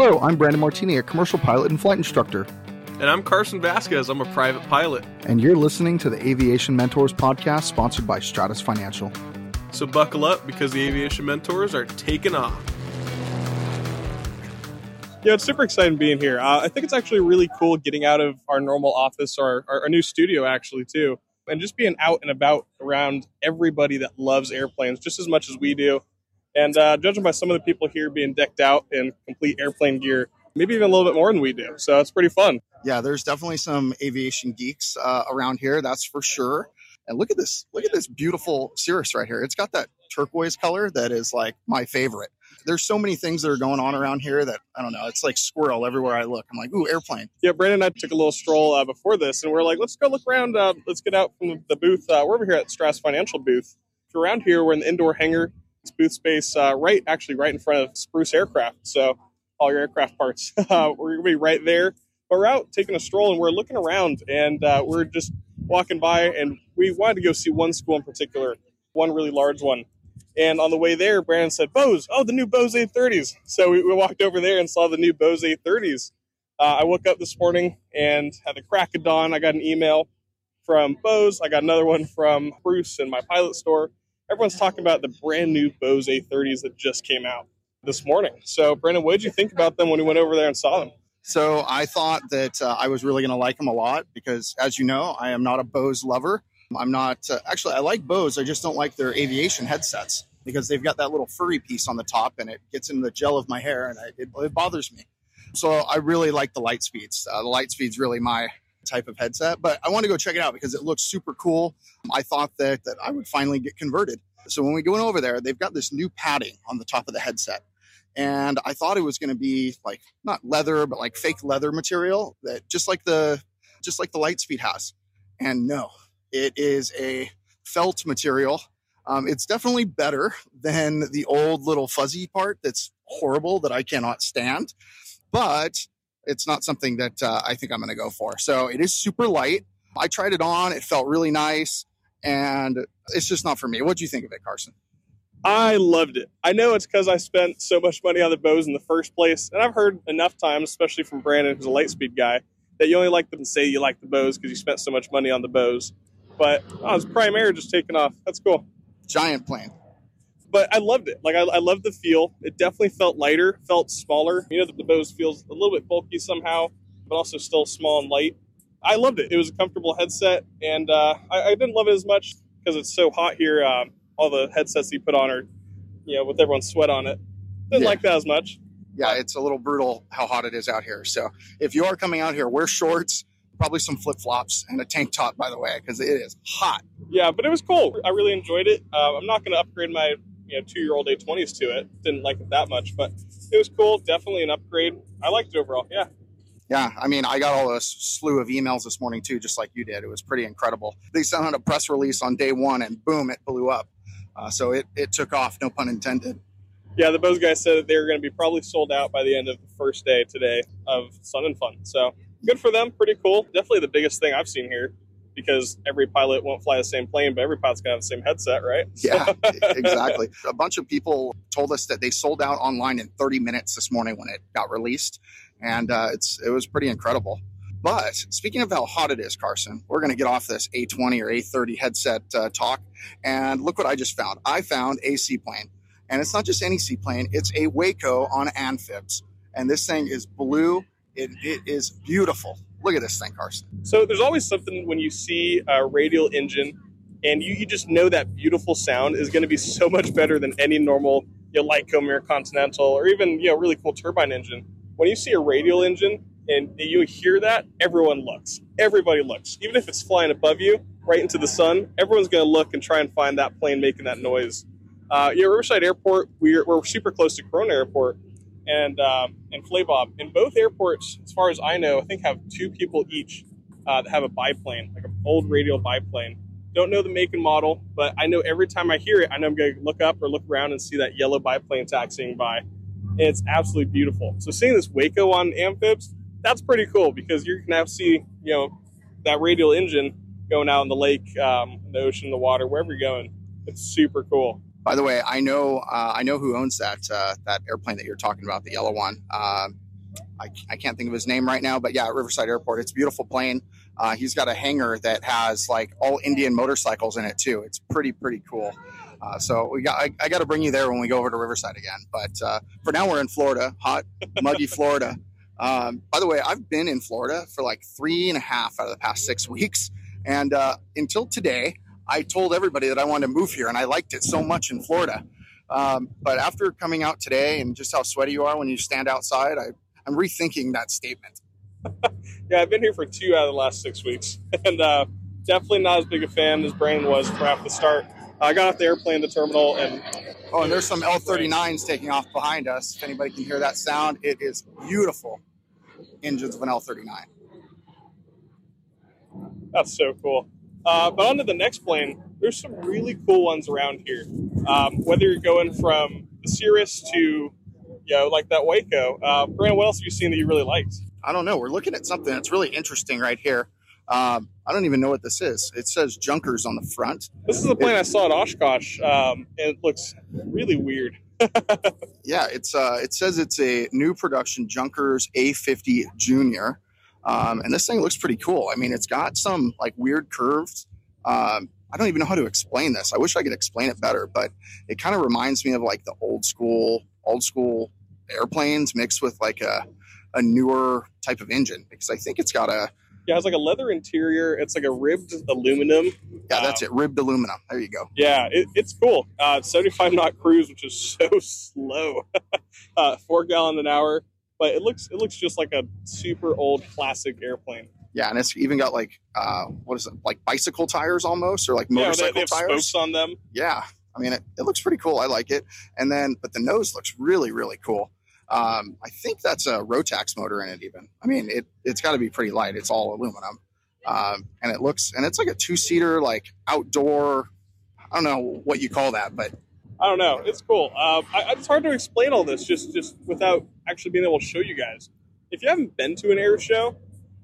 Hello, I'm Brandon Martini, a commercial pilot and flight instructor. And I'm Carson Vasquez. I'm a private pilot. And you're listening to the Aviation Mentors podcast sponsored by Stratus Financial. So buckle up because the Aviation Mentors are taking off. Yeah, it's super exciting being here. Uh, I think it's actually really cool getting out of our normal office or our, our new studio, actually, too, and just being out and about around everybody that loves airplanes just as much as we do. And uh, judging by some of the people here being decked out in complete airplane gear, maybe even a little bit more than we do. So it's pretty fun. Yeah, there's definitely some aviation geeks uh, around here, that's for sure. And look at this, look at this beautiful Cirrus right here. It's got that turquoise color that is like my favorite. There's so many things that are going on around here that I don't know. It's like squirrel everywhere I look. I'm like, ooh, airplane. Yeah, Brandon and I took a little stroll uh, before this, and we're like, let's go look around. Uh, let's get out from the booth. Uh, we're over here at Stratus Financial booth. If you're around here, we're in the indoor hangar booth space uh, right, actually, right in front of Spruce Aircraft. So all your aircraft parts, uh, we're gonna be right there. But we're out taking a stroll and we're looking around and uh, we're just walking by and we wanted to go see one school in particular, one really large one. And on the way there, Brandon said, Bose, oh, the new Bose A30s. So we, we walked over there and saw the new Bose A30s. Uh, I woke up this morning and at the crack of dawn, I got an email from Bose. I got another one from Bruce in my pilot store everyone's talking about the brand new Bose A30s that just came out this morning. So, Brandon, what did you think about them when you went over there and saw them? So, I thought that uh, I was really going to like them a lot because, as you know, I am not a Bose lover. I'm not uh, actually, I like Bose, I just don't like their aviation headsets because they've got that little furry piece on the top and it gets into the gel of my hair and I, it, it, bothers me. So, I really like the Lightspeeds. Uh, the Lightspeed's really my type of headset, but I want to go check it out because it looks super cool. I thought that that I would finally get converted. So when we go over there, they've got this new padding on the top of the headset. And I thought it was going to be like not leather, but like fake leather material that just like the just like the Lightspeed has. And no, it is a felt material. Um, it's definitely better than the old little fuzzy part that's horrible that I cannot stand. But it's not something that uh, I think I'm going to go for. So it is super light. I tried it on. It felt really nice. And it's just not for me. What do you think of it, Carson? I loved it. I know it's because I spent so much money on the Bose in the first place. And I've heard enough times, especially from Brandon, who's a Lightspeed guy, that you only like them to say you like the Bose because you spent so much money on the Bose. But oh, it's Prime Air just taking off. That's cool. Giant plane but I loved it. Like I, I loved the feel. It definitely felt lighter, felt smaller. You know, the, the Bose feels a little bit bulky somehow, but also still small and light. I loved it. It was a comfortable headset, and uh, I, I, didn't love it as much because it's so hot here. Um, all the headsets you put on are, you know, with everyone's sweat on it. Didn't yeah. like that as much. Yeah, it's a little brutal how hot it is out here. So if you are coming out here, wear shorts, probably some flip flops, and a tank top, by the way, because it is hot. Yeah, but it was cool. I really enjoyed it. Uh, I'm not going to upgrade my you know two year old A20s to it. Didn't like it that much, but it was cool. Definitely an upgrade. I liked it overall. Yeah. Yeah, I mean, I got all a slew of emails this morning too, just like you did. It was pretty incredible. They sent out a press release on day one, and boom, it blew up. Uh, so it it took off, no pun intended. Yeah, the Bose guys said that they were going to be probably sold out by the end of the first day today of Sun and Fun. So good for them. Pretty cool. Definitely the biggest thing I've seen here because every pilot won't fly the same plane, but every pilot's gonna have the same headset, right? yeah, exactly. A bunch of people told us that they sold out online in 30 minutes this morning when it got released, and uh, it's it was pretty incredible. But speaking of how hot it is, Carson, we're going to get off this A20 or A30 headset uh, talk, and look what I just found. I found a seaplane, and it's not just any seaplane; it's a Waco on amphibs, and this thing is blue. It, it is beautiful. Look at this thing, Carson. So there's always something when you see a radial engine and you, you just know that beautiful sound is going to be so much better than any normal you know, Lycoming or Continental or even you know really cool turbine engine. When you see a radial engine and you hear that, everyone looks. Everybody looks. Even if it's flying above you, right into the sun, everyone's going to look and try and find that plane making that noise. Uh, yeah, Riverside Airport, we're, we're super close to Corona Airport, and um, and Flabob. In both airports, as far as I know, I think have two people each uh, that have a biplane, like an old radial biplane. Don't know the make and model, but I know every time I hear it, I know I'm going to look up or look around and see that yellow biplane taxiing by. And it's absolutely beautiful. So seeing this Waco on amphibs, that's pretty cool because you're going to see, you know, that radial engine going out in the lake, um, the ocean, the water, wherever you're going. It's super cool. By the way, I know uh, I know who owns that uh, that airplane that you're talking about, the yellow one. Uh, I, I can't think of his name right now, but yeah, Riverside Airport. It's a beautiful plane. Uh, he's got a hangar that has like all Indian motorcycles in it too. It's pretty pretty cool. Uh, so we got I, I got to bring you there when we go over to Riverside again. But uh, for now, we're in Florida, hot, muggy Florida. Um, by the way, I've been in Florida for like three and a half out of the past six weeks, and uh, until today, I told everybody that I wanted to move here, and I liked it so much in Florida. Um, but after coming out today and just how sweaty you are when you stand outside, I, I'm rethinking that statement. yeah, I've been here for two out of the last six weeks, and uh, definitely not as big a fan as Brandon was from the start. I got off the airplane, the terminal, and oh, and there's some L39s taking off behind us. If anybody can hear that sound, it is beautiful. Engines of an L39. That's so cool. Uh, but onto the next plane. There's some really cool ones around here. Um, whether you're going from the Cirrus to, you know, like that Waco. Uh, Brandon, what else have you seen that you really liked? I don't know. We're looking at something that's really interesting right here. Um, I don't even know what this is. It says Junkers on the front. This is the plane it, I saw at Oshkosh, um, and it looks really weird. yeah, it's uh, it says it's a new production Junkers A50 Junior, um, and this thing looks pretty cool. I mean, it's got some like weird curves. Um, I don't even know how to explain this. I wish I could explain it better, but it kind of reminds me of like the old school, old school airplanes mixed with like a, a newer type of engine because I think it's got a yeah, it's like a leather interior. It's like a ribbed aluminum. Yeah, that's um, it. Ribbed aluminum. There you go. Yeah, it, it's cool. Uh, 75 knot cruise, which is so slow. uh, four gallon an hour, but it looks it looks just like a super old classic airplane. Yeah, and it's even got like uh, what is it? Like bicycle tires almost, or like motorcycle yeah, they, they have tires. Spokes on them. Yeah, I mean it, it looks pretty cool. I like it. And then, but the nose looks really really cool. Um, I think that's a Rotax motor in it. Even I mean, it it's got to be pretty light. It's all aluminum, um, and it looks and it's like a two seater, like outdoor. I don't know what you call that, but I don't know. It's cool. Uh, I, it's hard to explain all this just just without actually being able to show you guys. If you haven't been to an air show,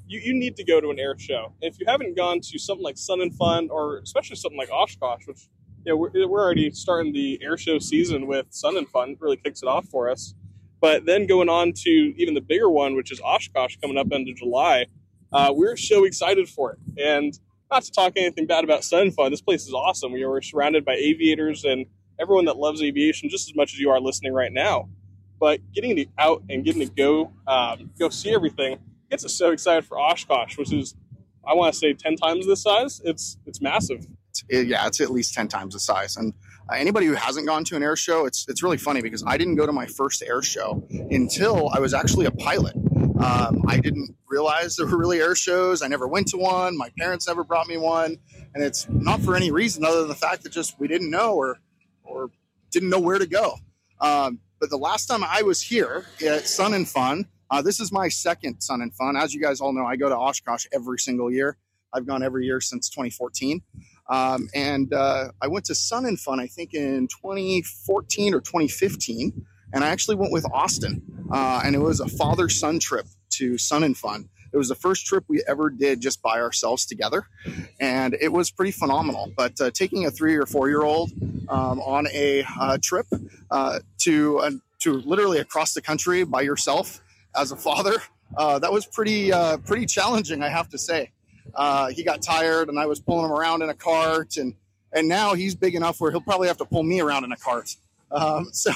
you, you need to go to an air show. If you haven't gone to something like Sun and Fun, or especially something like Oshkosh, which you know, we're, we're already starting the air show season with Sun and Fun, really kicks it off for us. But then going on to even the bigger one, which is Oshkosh coming up into July, uh, we're so excited for it. And not to talk anything bad about Sun Fun, this place is awesome. We are surrounded by aviators and everyone that loves aviation just as much as you are listening right now. But getting to out and getting to go um, go see everything gets us so excited for Oshkosh, which is I want to say ten times this size. It's it's massive. yeah, it's at least ten times the size, and uh, anybody who hasn't gone to an air show, it's it's really funny because I didn't go to my first air show until I was actually a pilot. Um, I didn't realize there were really air shows. I never went to one. My parents never brought me one, and it's not for any reason other than the fact that just we didn't know or or didn't know where to go. Um, but the last time I was here at Sun and Fun, uh, this is my second Sun and Fun. As you guys all know, I go to Oshkosh every single year. I've gone every year since 2014. Um, and uh, I went to Sun and Fun, I think in 2014 or 2015. And I actually went with Austin. Uh, and it was a father son trip to Sun and Fun. It was the first trip we ever did just by ourselves together. And it was pretty phenomenal. But uh, taking a three or four year old um, on a uh, trip uh, to, to literally across the country by yourself as a father, uh, that was pretty, pretty challenging, I have to say uh, he got tired and I was pulling him around in a cart and and now he's big enough where he'll probably have to pull me around in a cart. Um, so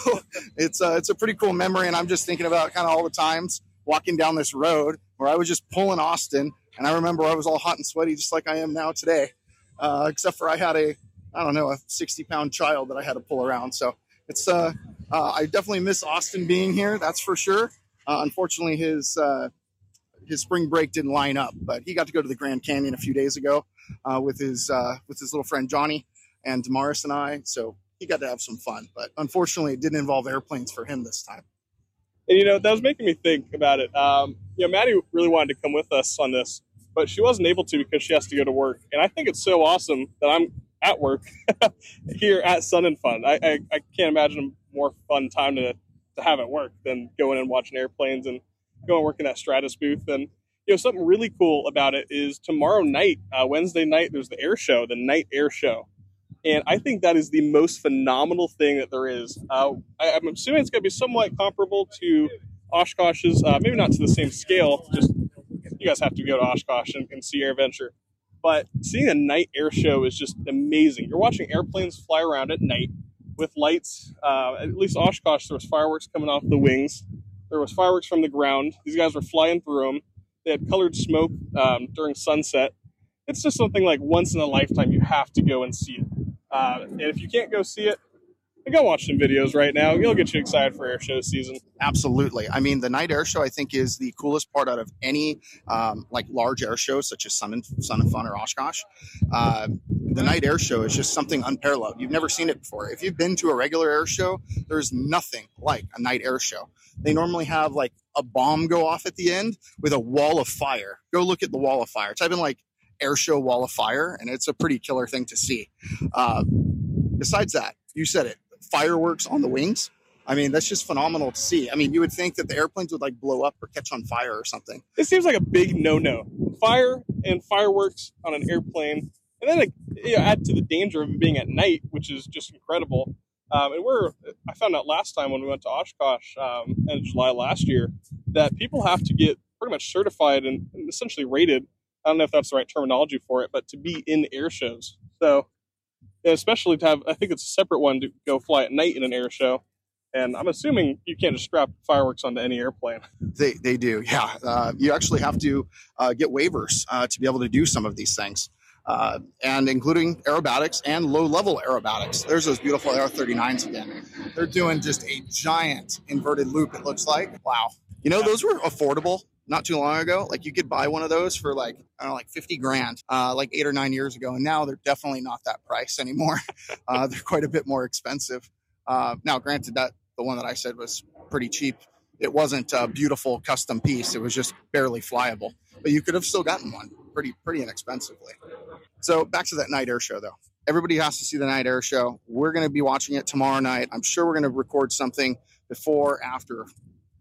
it's it's a pretty cool memory, and I'm just thinking about kind of all the times walking down this road where I was just pulling Austin, and I remember I was all hot and sweaty, just like I am now today, uh, except for I had a I don't know a 60 pound child that I had to pull around. So it's uh, uh I definitely miss Austin being here, that's for sure. Uh, unfortunately, his uh, his spring break didn't line up, but he got to go to the Grand Canyon a few days ago uh, with his uh, with his little friend Johnny and Damaris and I. So he got to have some fun. But unfortunately, it didn't involve airplanes for him this time. And you know that was making me think about it. Um, you know, Maddie really wanted to come with us on this, but she wasn't able to because she has to go to work. And I think it's so awesome that I'm at work here at Sun and Fun. I, I, I can't imagine a more fun time to to have at work than going and watching airplanes and going and work in that Stratus booth. And you know, something really cool about it is tomorrow night, uh, Wednesday night, there's the air show, the night air show. And I think that is the most phenomenal thing that there is. Uh, I, am assuming it's going to be somewhat comparable to Oshkosh's, uh, maybe not to the same scale. Just you guys have to go to Oshkosh and, and see AirVenture. But seeing a night air show is just amazing. You're watching airplanes fly around at night with lights. Uh, at least Oshkosh, there was fireworks coming off the wings. There was fireworks from the ground. These guys were flying through them. They had colored smoke um, during sunset. It's just something like once in a lifetime. You have to go and see it. Uh, and if you can't go see it, go watch some videos right now. It'll get you excited for air show season. Absolutely. I mean, the night air show I think is the coolest part out of any um, like large air shows such as Sun and Sun and Fun or Oshkosh. Uh, the night air show is just something unparalleled. You've never seen it before. If you've been to a regular air show, there's nothing like a night air show. They normally have like a bomb go off at the end with a wall of fire. Go look at the wall of fire. Type in like air show wall of fire, and it's a pretty killer thing to see. Uh, besides that, you said it fireworks on the wings. I mean, that's just phenomenal to see. I mean, you would think that the airplanes would like blow up or catch on fire or something. It seems like a big no-no. Fire and fireworks on an airplane, and then you know, add to the danger of it being at night, which is just incredible. Um, and we're I found out last time when we went to Oshkosh um, in July last year that people have to get pretty much certified and, and essentially rated. I don't know if that's the right terminology for it, but to be in air shows. So especially to have, I think it's a separate one to go fly at night in an air show. And I'm assuming you can't just strap fireworks onto any airplane. They, they do, yeah. Uh, you actually have to uh, get waivers uh, to be able to do some of these things, uh, and including aerobatics and low level aerobatics. There's those beautiful L39s again. They're doing just a giant inverted loop, it looks like. Wow. You know, those were affordable not too long ago. Like you could buy one of those for like I don't know, like fifty grand, uh, like eight or nine years ago, and now they're definitely not that price anymore. uh, they're quite a bit more expensive. Uh, now, granted, that the one that I said was pretty cheap. It wasn't a beautiful custom piece. It was just barely flyable, but you could have still gotten one pretty pretty inexpensively. So back to that night air show though. Everybody has to see the night air show. We're going to be watching it tomorrow night. I'm sure we're going to record something before, after,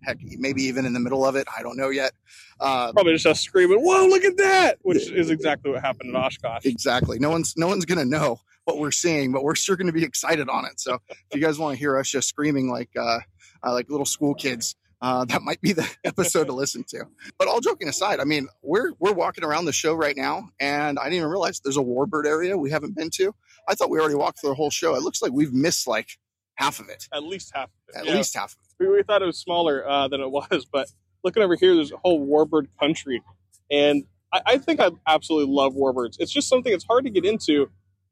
heck, maybe even in the middle of it. I don't know yet. Uh, Probably just us screaming, "Whoa, look at that!" Which is exactly what happened in Oshkosh. exactly. No one's no one's gonna know what we're seeing, but we're sure going to be excited on it. So if you guys want to hear us just screaming like uh, uh, like little school kids, uh, that might be the episode to listen to. But all joking aside, I mean, we're we're walking around the show right now, and I didn't even realize there's a warbird area we haven't been to. I thought we already walked through the whole show. It looks like we've missed like half of it, At least half. Of it. at yeah. least half of it. We, we thought it was smaller uh, than it was, but looking over here, there's a whole warbird country, and I, I think I absolutely love warbirds. It's just something it's hard to get into.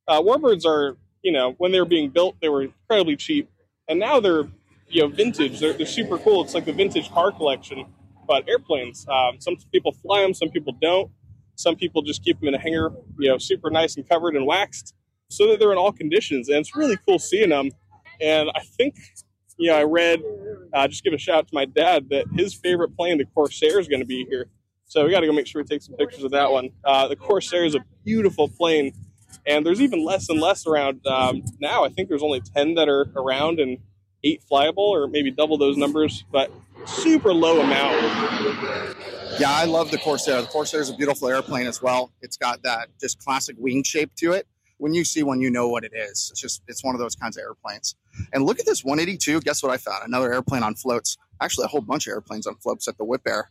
Uh, warbirds are, you know, when they were being built, they were incredibly cheap, and now they're, you know, vintage. They're, they're super cool. It's like the vintage car collection, but airplanes. Um, some people fly them, some people don't. Some people just keep them in a hangar, you know, super nice and covered and waxed, so that they're in all conditions. And it's really cool seeing them. And I think you know, I read, uh, just give a shout out to my dad that his favorite plane, the Corsair, is going to be here. So we got to go make sure we take some pictures of that one. Uh, the Corsair is a beautiful plane, and there's even less and less around um, now. I think there's only 10 that are around and eight flyable, or maybe double those numbers, but super low amount. Yeah, I love the Corsair. The Corsair is a beautiful airplane as well. It's got that just classic wing shape to it. When you see one, you know what it is. It's just it's one of those kinds of airplanes. And look at this 182. Guess what I found? Another airplane on floats. Actually, a whole bunch of airplanes on floats at the Wipaire.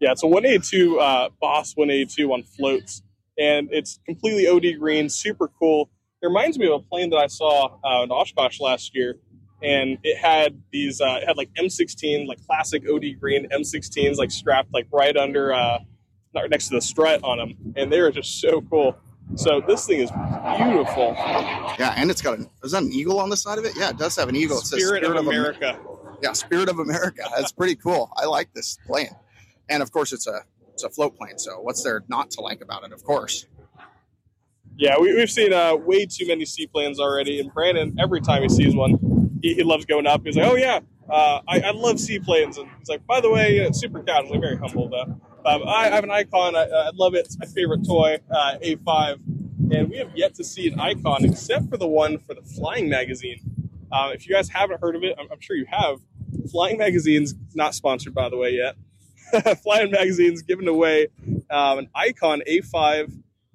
Yeah, it's a 182 uh, Boss 182 on floats, and it's completely OD green, super cool. It reminds me of a plane that I saw uh, in Oshkosh last year, and it had these, uh, it had like M16, like classic OD green M16s, like strapped like right under, uh, not next to the strut on them, and they were just so cool. So this thing is beautiful. Yeah, and it's got a is that an eagle on the side of it? Yeah, it does have an eagle. It says Spirit, of Am- America. yeah, Spirit of America. That's pretty cool. I like this plane. And of course, it's a it's a float plane. So what's there not to like about it? Of course. Yeah, we, we've seen uh, way too many seaplanes already, and Brandon, every time he sees one, he, he loves going up. He's like, "Oh yeah, uh, I, I love seaplanes," and he's like, "By the way, uh, super casually, very humble though. Um, I have an Icon. I, I love it. It's my favorite toy, uh, A5, and we have yet to see an Icon except for the one for the Flying Magazine. Uh, if you guys haven't heard of it, I'm, I'm sure you have. Flying Magazine's not sponsored, by the way, yet. Flying Magazine's giving away um, an Icon A5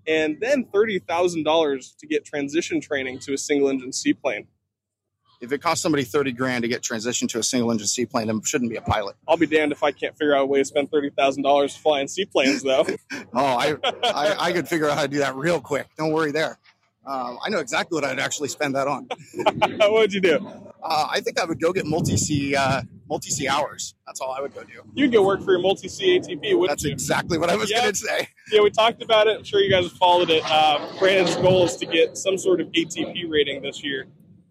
and then thirty thousand dollars to get transition training to a single engine seaplane. If it costs somebody 30 grand to get transitioned to a single engine seaplane, it shouldn't be a pilot. I'll be damned if I can't figure out a way to spend thirty thousand dollars flying seaplanes, though. Oh, I, I, I could figure out how to do that real quick. Don't worry there. Um, I know exactly what I'd actually spend that on. what would you do? Uh, I think I would go get multi sea uh, multi sea hours. That's all I would go do. You'd go work for your multi sea ATP, wouldn't That's you? exactly what I was Yeah. going to say. Yeah, we talked about it. I'm sure you guys followed it. Uh, Brandon's goal is to get some sort of ATP rating this year,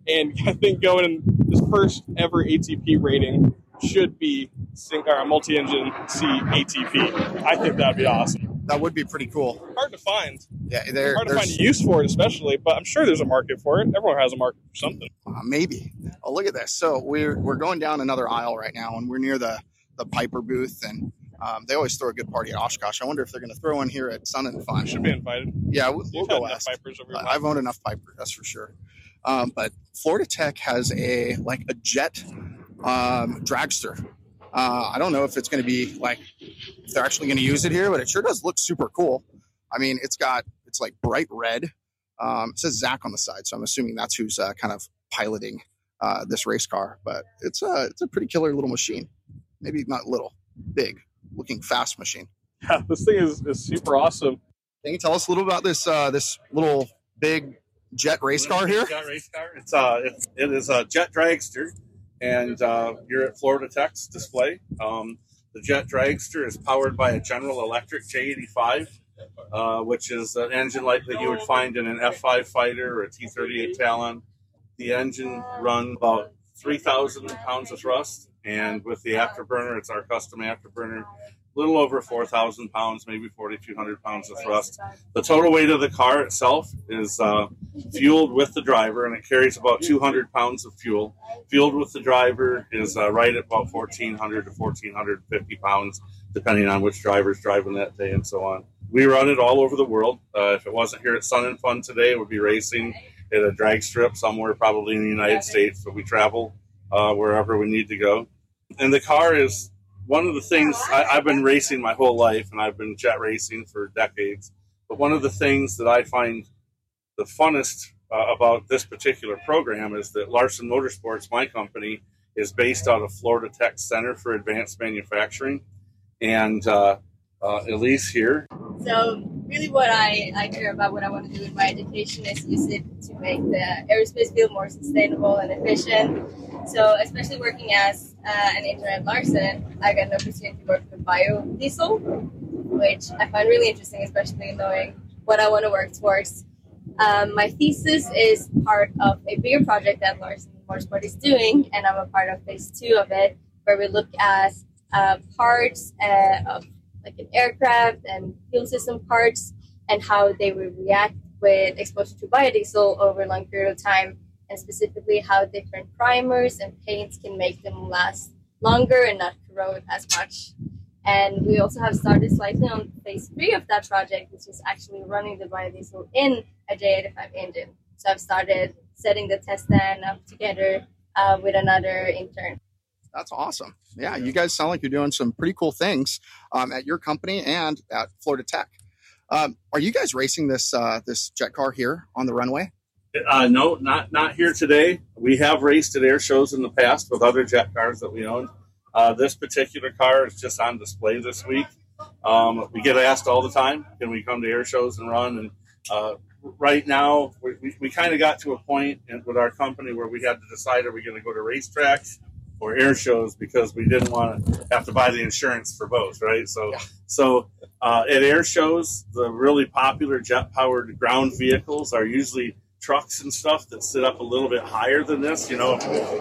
and I think going in his first ever ATP rating should be sing- or a multi-engine sea ATP. I think that'd be awesome. That would be pretty cool. Hard to find. Yeah, there, Hard to find use for it, especially. But I'm sure there's a market for it. Everyone has a market for something. uh, maybe. Oh, look at this. So we're we're going down another aisle right now, and we're near the the Piper booth, and um, they always throw a good party at Oshkosh. I wonder if they're going to throw one here at Sun and Fun. Should be invited. Yeah, we'll, we'll go ask. Pipers over life. I've owned enough Piper, that's for sure. Um, but Florida Tech has a like a jet um, dragster. Uh, I don't know if it's going to be like if they're actually going to use it here, but it sure does look super cool. I mean, it's got it's like bright red. Um, it says Zach on the side, so I'm assuming that's who's uh, kind of piloting uh, this race car. But it's a it's a pretty killer little machine. Maybe not little, big, looking fast machine. Yeah, this thing is, is super awesome. Can you tell us a little about this uh, this little big jet race car here? Jet race car. It's uh, it, it is a jet dragster, and uh, you're at Florida Tech's display. Um, the jet dragster is powered by a General Electric J85, uh, which is an engine like that you would find in an F5 fighter or a T38 Talon. The engine runs about 3,000 pounds of thrust, and with the afterburner, it's our custom afterburner, little over 4,000 pounds, maybe 4,200 pounds of thrust. The total weight of the car itself is uh, fueled with the driver, and it carries about 200 pounds of fuel. Fueled with the driver is uh, right at about 1,400 to 1,450 pounds, depending on which driver's driving that day and so on. We run it all over the world. Uh, if it wasn't here at Sun and Fun today, it would be racing at a drag strip somewhere, probably in the United States, but we travel uh, wherever we need to go. And the car is one of the things I, I've been racing my whole life, and I've been jet racing for decades. But one of the things that I find the funnest uh, about this particular program is that Larsen Motorsports, my company, is based out of Florida Tech Center for Advanced Manufacturing. And uh, uh, Elise here So really what I, I care about, what I want to do with my education is use it to make the aerospace field more sustainable and efficient. So especially working as uh, an intern at Larsen, I got an opportunity to work with biodiesel, which I find really interesting, especially knowing what I want to work towards. Um, my thesis is part of a bigger project that Larsen Motorsport is doing, and I'm a part of phase two of it, where we look at uh, parts uh, of like an aircraft and fuel system parts and how they would react with exposure to biodiesel over a long period of time and specifically how different primers and paints can make them last longer and not corrode as much and we also have started slightly on phase three of that project which is actually running the biodiesel in a j85 engine so i've started setting the test stand up together uh, with another intern That's awesome. Yeah, you guys sound like you're doing some pretty cool things um, at your company and at Florida Tech. Um, are you guys racing this uh, this jet car here on the runway? Uh, no, not not here today. We have raced at air shows in the past with other jet cars that we owned. Uh, this particular car is just on display this week. Um, we get asked all the time, can we come to air shows and run? And uh, right now, we, we, we kind of got to a point in, with our company where we had to decide are we going to go to racetracks or air shows because we didn't want to have to buy the insurance for both, right? So, so uh, at air shows, the really popular jet powered ground vehicles are usually trucks and stuff that sit up a little bit higher than this. You know,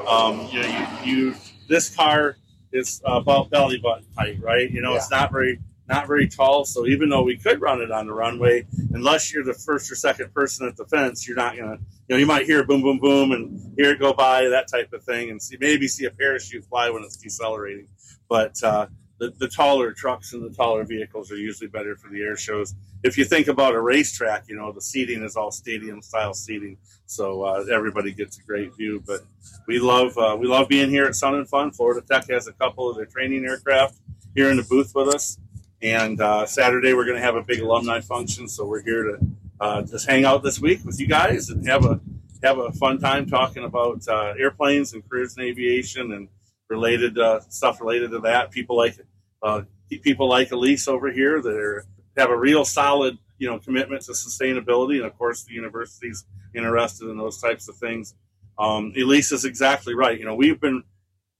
um, you, know you, you this car is about belly button height, right? You know, it's not very not very tall. So even though we could run it on the runway, unless you're the first or second person at the fence, you're not gonna. You know, you might hear boom, boom, boom, and hear it go by, that type of thing, and see maybe see a parachute fly when it's decelerating. But uh, the, the taller trucks and the taller vehicles are usually better for the air shows. If you think about a racetrack, you know the seating is all stadium style seating, so uh, everybody gets a great view. But we love uh, we love being here at Sun and Fun. Florida Tech has a couple of their training aircraft here in the booth with us, and uh, Saturday we're going to have a big alumni function. So we're here to uh, just hang out this week with you guys and have a have a fun time talking about uh, airplanes and careers in aviation and related uh, stuff related to that. People like uh, people like Elise over here that have a real solid you know commitment to sustainability, and of course the university's interested in those types of things. Um, Elise is exactly right. You know, we've been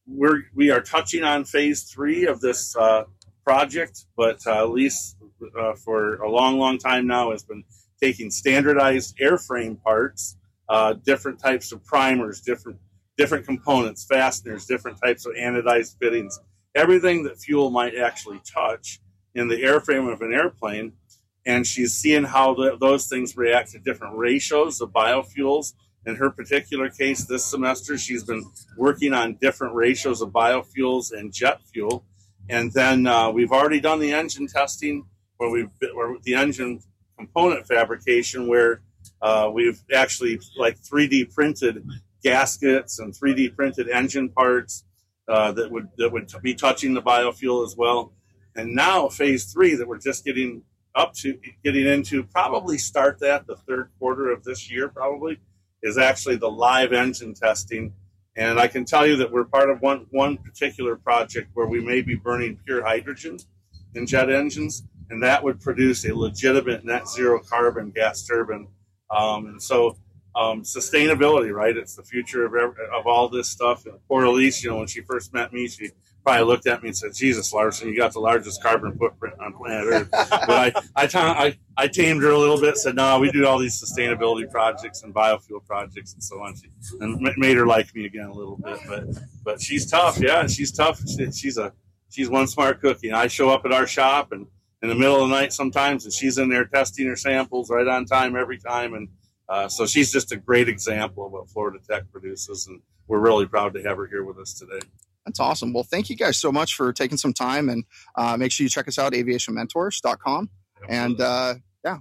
we're we are touching on phase three of this uh, project, but uh, Elise uh, for a long, long time now has been taking standardized airframe parts, uh, different types of primers, different different components, fasteners, different types of anodized fittings, everything that fuel might actually touch in the airframe of an airplane. And she's seeing how the, those things react to different ratios of biofuels. In her particular case, this semester, she's been working on different ratios of biofuels and jet fuel. And then uh, we've already done the engine testing where we've where the engine component fabrication where uh, we've actually like 3D printed gaskets and 3D printed engine parts uh, that would that would be touching the biofuel as well. And now phase three that we're just getting up to getting into probably start that the third quarter of this year probably is actually the live engine testing. And I can tell you that we're part of one one particular project where we may be burning pure hydrogen in jet engines, and that would produce a legitimate net zero carbon gas turbine. Um, and so um, sustainability, right? It's the future of, of all this stuff. And poor Elise, you know, when she first met me, she probably looked at me and said, "Jesus, Larsen, you got the largest carbon footprint on planet Earth." but I, I, I, I tamed her a little bit. Said, "No, we do all these sustainability projects and biofuel projects and so on." She, and made her like me again a little bit. But, but she's tough. Yeah, she's tough. She, she's a, she's one smart cookie. And I show up at our shop and in the middle of the night sometimes, and she's in there testing her samples right on time every time, and uh, so she's just a great example of what Florida Tech produces, and we're really proud to have her here with us today. That's awesome. Well, thank you guys so much for taking some time, and uh, make sure you check us out aviationmentors.com. And uh, yeah,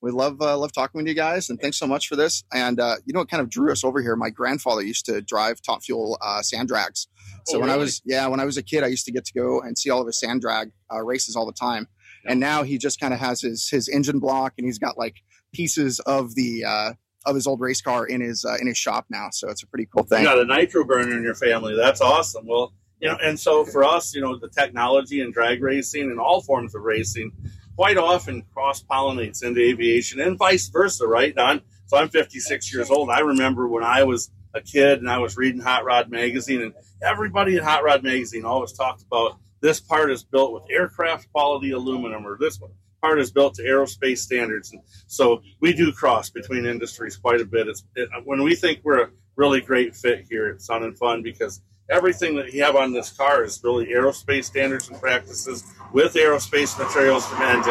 we love uh, love talking with you guys, and thanks so much for this. And uh, you know what kind of drew us over here? My grandfather used to drive Top Fuel uh, sand drags. So oh, when really? I was yeah, when I was a kid, I used to get to go and see all of his sand drag uh, races all the time. And now he just kind of has his his engine block, and he's got like pieces of the uh, of his old race car in his uh, in his shop now. So it's a pretty cool thing. You got a nitro burner in your family. That's awesome. Well, you know, and so for us, you know, the technology and drag racing and all forms of racing quite often cross pollinates into aviation and vice versa, right, Don? So I'm 56 years old. I remember when I was a kid and I was reading Hot Rod magazine, and everybody in Hot Rod magazine always talked about this part is built with aircraft quality aluminum, or this one part is built to aerospace standards. And so we do cross between industries quite a bit. It's it, when we think we're a really great fit here at Sun and Fun because everything that you have on this car is really aerospace standards and practices with aerospace materials from end to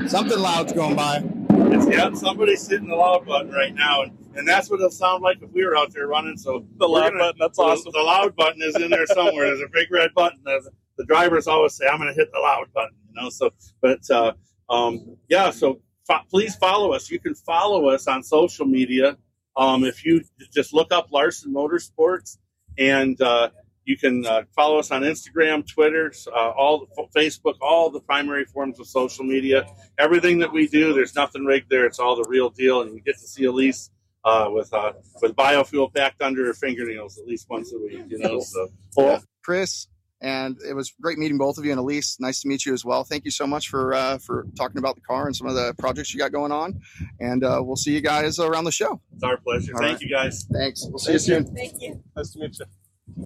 end. Something loud's going by. It's, yeah, somebody's hitting the loud button right now, and, and that's what it'll sound like if we were out there running. So the loud gonna, button, that's awesome. The, the loud button is in there somewhere. There's a big red button. There's, the drivers always say, "I'm going to hit the loud button," you know. So, but uh, um, yeah, so fo- please follow us. You can follow us on social media. Um, if you just look up Larsen Motorsports, and uh, you can uh, follow us on Instagram, Twitter, uh, all Facebook, all the primary forms of social media. Everything that we do, there's nothing rigged there. It's all the real deal, and you get to see Elise uh, with uh, with biofuel packed under her fingernails at least once a week. You know, so. Well, Chris, and it was great meeting both of you. And Elise, nice to meet you as well. Thank you so much for uh, for talking about the car and some of the projects you got going on. And uh, we'll see you guys around the show. It's our pleasure. All Thank right. you guys. Thanks. We'll see Thank you soon. Thank you. Nice to meet you.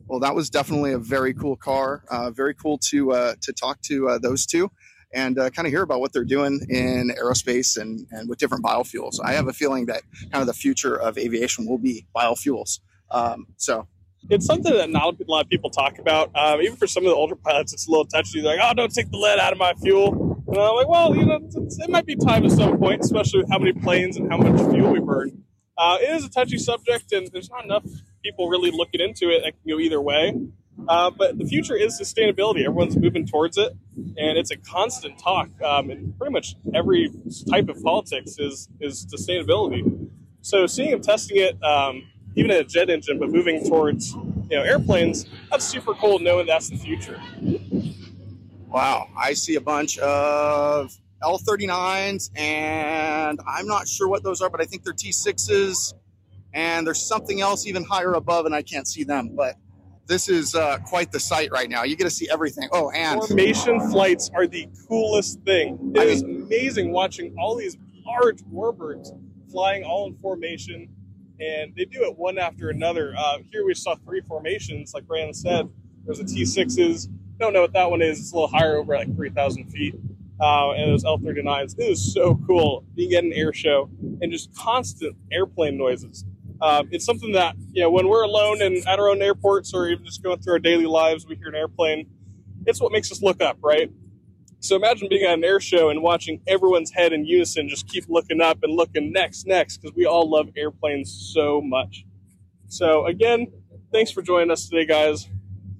Well, that was definitely a very cool car. Uh, very cool to uh, to talk to uh, those two and uh, kind of hear about what they're doing in aerospace and, and with different biofuels. I have a feeling that kind of the future of aviation will be biofuels. Um, so it's something that not a lot of people talk about. Um, even for some of the older pilots, it's a little touchy. They're like, "Oh, don't take the lead out of my fuel." And I'm like, "Well, you know, it might be time at some point, especially with how many planes and how much fuel we burn." Uh, it is a touchy subject, and there's not enough people really looking into it that can go either way. Uh, but the future is sustainability. Everyone's moving towards it, and it's a constant talk. Um, and pretty much every type of politics is is sustainability. So seeing them testing it. Um, even in a jet engine, but moving towards you know airplanes, that's super cool knowing that's the future. Wow, I see a bunch of L39s, and I'm not sure what those are, but I think they're T6s. And there's something else even higher above, and I can't see them. But this is uh, quite the sight right now. You get to see everything. Oh, and Formation flights are the coolest thing. It I is amazing watching all these large warbirds flying all in formation, and they do it one after another. Uh, here we saw three formations, like Brandon said. There's a T6s. Don't know what that one is. It's a little higher, over like 3,000 feet. Uh, and those L39s. It is so cool being at an air show and just constant airplane noises. Um, it's something that you know when we're alone and at our own airports or even just going through our daily lives, we hear an airplane. It's what makes us look up, right? So imagine being at an air show and watching everyone's head in unison just keep looking up and looking next, next, because we all love airplanes so much. So again, thanks for joining us today, guys.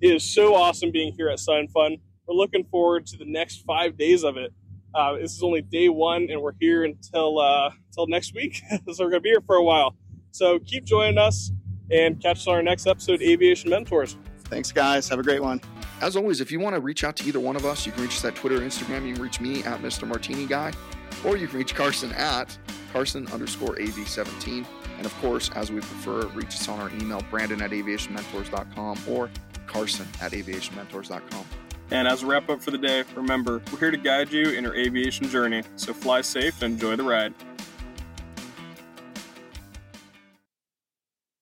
It is so awesome being here at Sun Fun. We're looking forward to the next five days of it. Uh, this is only day one, and we're here until uh, until next week. so we're gonna be here for a while. So keep joining us and catch us on our next episode, of Aviation Mentors. thanks, guys. Have a great one. As always, if you want to reach out to either one of us, you can reach us at Twitter or Instagram. You can reach me at Mr. Martini Guy, or you can reach Carson at Carson underscore AV17. And of course, as we prefer, reach us on our email, Brandon at aviationmentors.com or Carson at aviationmentors.com. And as a wrap up for the day, remember, we're here to guide you in your aviation journey. So fly safe and enjoy the ride.